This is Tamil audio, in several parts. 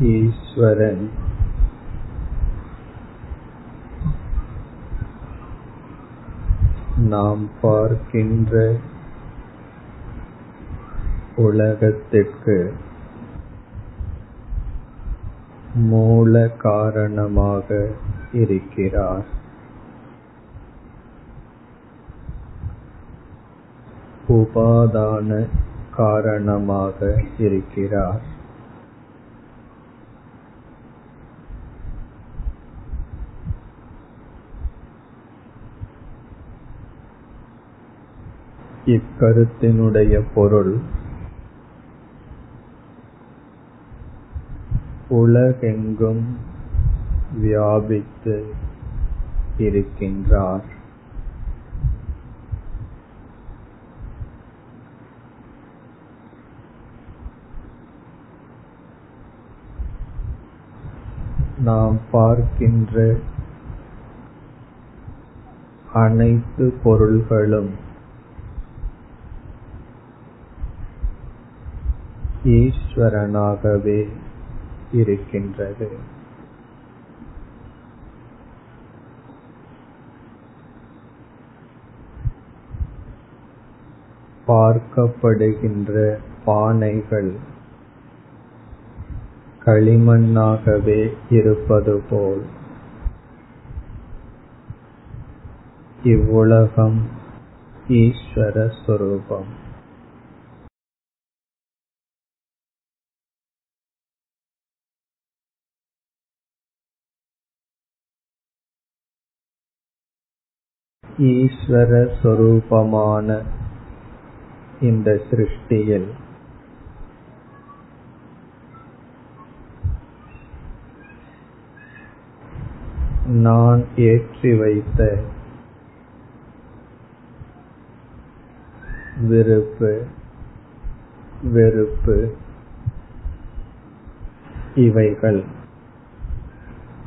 ஈஸ்வரன். நாம் பார்க்கின்ற உலகத்திற்கு மூல காரணமாக இருக்கிறார். உபாதான காரணமாக இருக்கிறார். இக்கருத்தினுடைய பொருள் உலகெங்கும் வியாபித்து இருக்கின்றார். நாம் பார்க்கின்ற அனைத்து பொருள்களும் ஈஸ்வரனாகவே இருக்கின்றது. பார்க்கப்படுகின்ற பானைகள் களிமண்ணாகவே இருப்பது போல் இவ்வுலகம் ஈஸ்வர சொரூபம் ஈஸ்வர சொரூபமான இந்த சிருஷ்டியில் நான் ஏற்றி வைத்த விருப்பு வெறுப்பு இவைகள்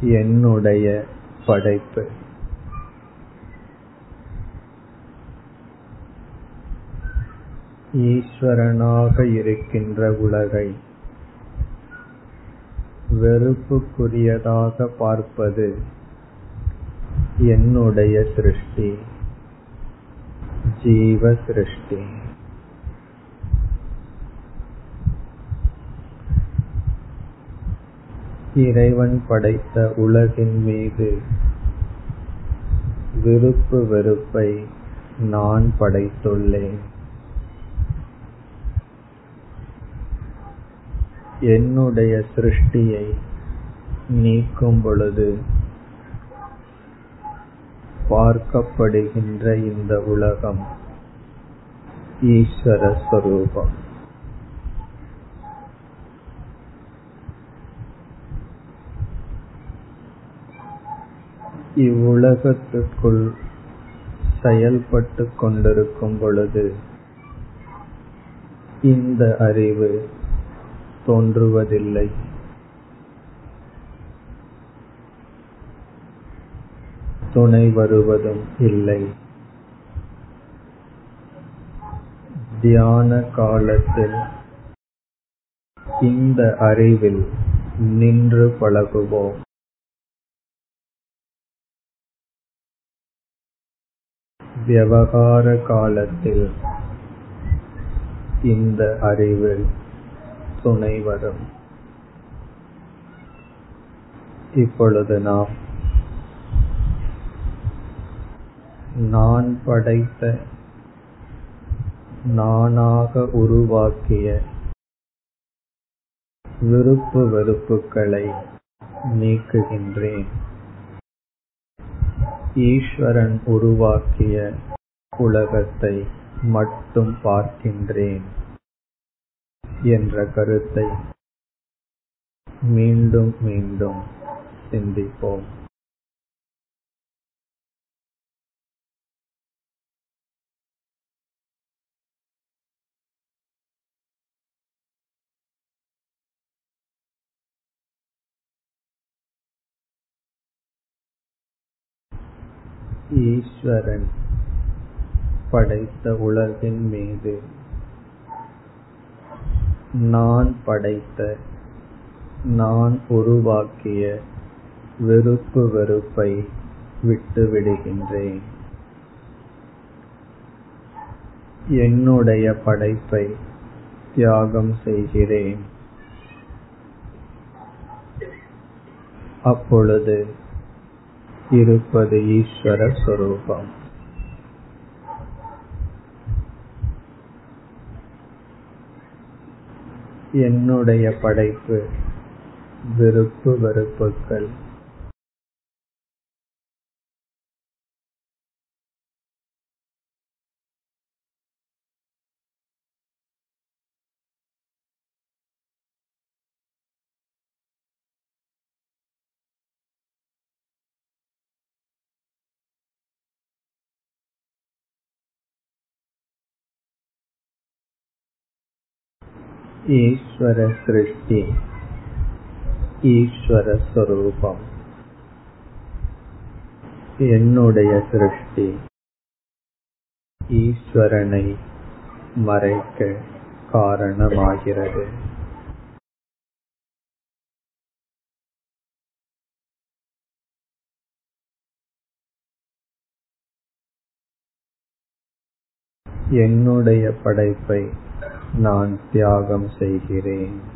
என்னுடைய படைப்பு. ஈஸ்வரனாக இருக்கின்ற உலகை வெறுப்புக்குரியதாக பார்ப்பது என்னுடைய சிருஷ்டி ஜீவ சிருஷ்டி இறைவன் படைத்த உலகின் மீது விருப்பு வெறுப்பை நான் படைத்துள்ளேன். என்னுடைய சிருஷ்டியை நீக்கும் பொழுது பார்க்கப்படுகின்ற இந்த உலகம் ஈஸ்வர ஸ்வரூபம் இவ்வுலகத்துக்குள் செயல்பட்டு கொண்டிருக்கும் பொழுது இந்த அறிவு தோன்றுவதில்லை. துணை வருவதும் இல்லை. தியான காலத்தில் இந்த அறிவில் நின்று பழகுவோம். விவகார காலத்தில் இந்த அறிவில் துணை வரும் இப்பொழுது நாம் நான் படைத்த நானாக உருவாக்கிய விருப்பு வெறுப்புகளை நீக்குகின்றேன். ஈஸ்வரன் உருவாக்கிய உலகத்தை மட்டும் பார்க்கின்றேன். என்ற கருத்தை மீண்டும் மீண்டும் சிந்திப்போம். ஈஸ்வரன் படைத்த உலகின் மீது நான் படைத்த நான் உருவாக்கிய விருப்பு வெறுப்பை விட்டு விடுகின்றேன். என்னுடைய படைப்பை தியாகம் செய்கிறேன். அப்பொழுது இருப்பது ஈஸ்வர சொரூபம். என்னுடைய படைப்பு. விருப்பு வெறுப்புகள் ईश्वर सृष्टि ஈஸ்வர ஸ்வரூபம் என்னுடைய சிருஷ்டி ஈஸ்வரனை மறைக்க காரணமாகிறது என்னுடைய படைப்பை நான் தியாகம் செய்கிறேன்.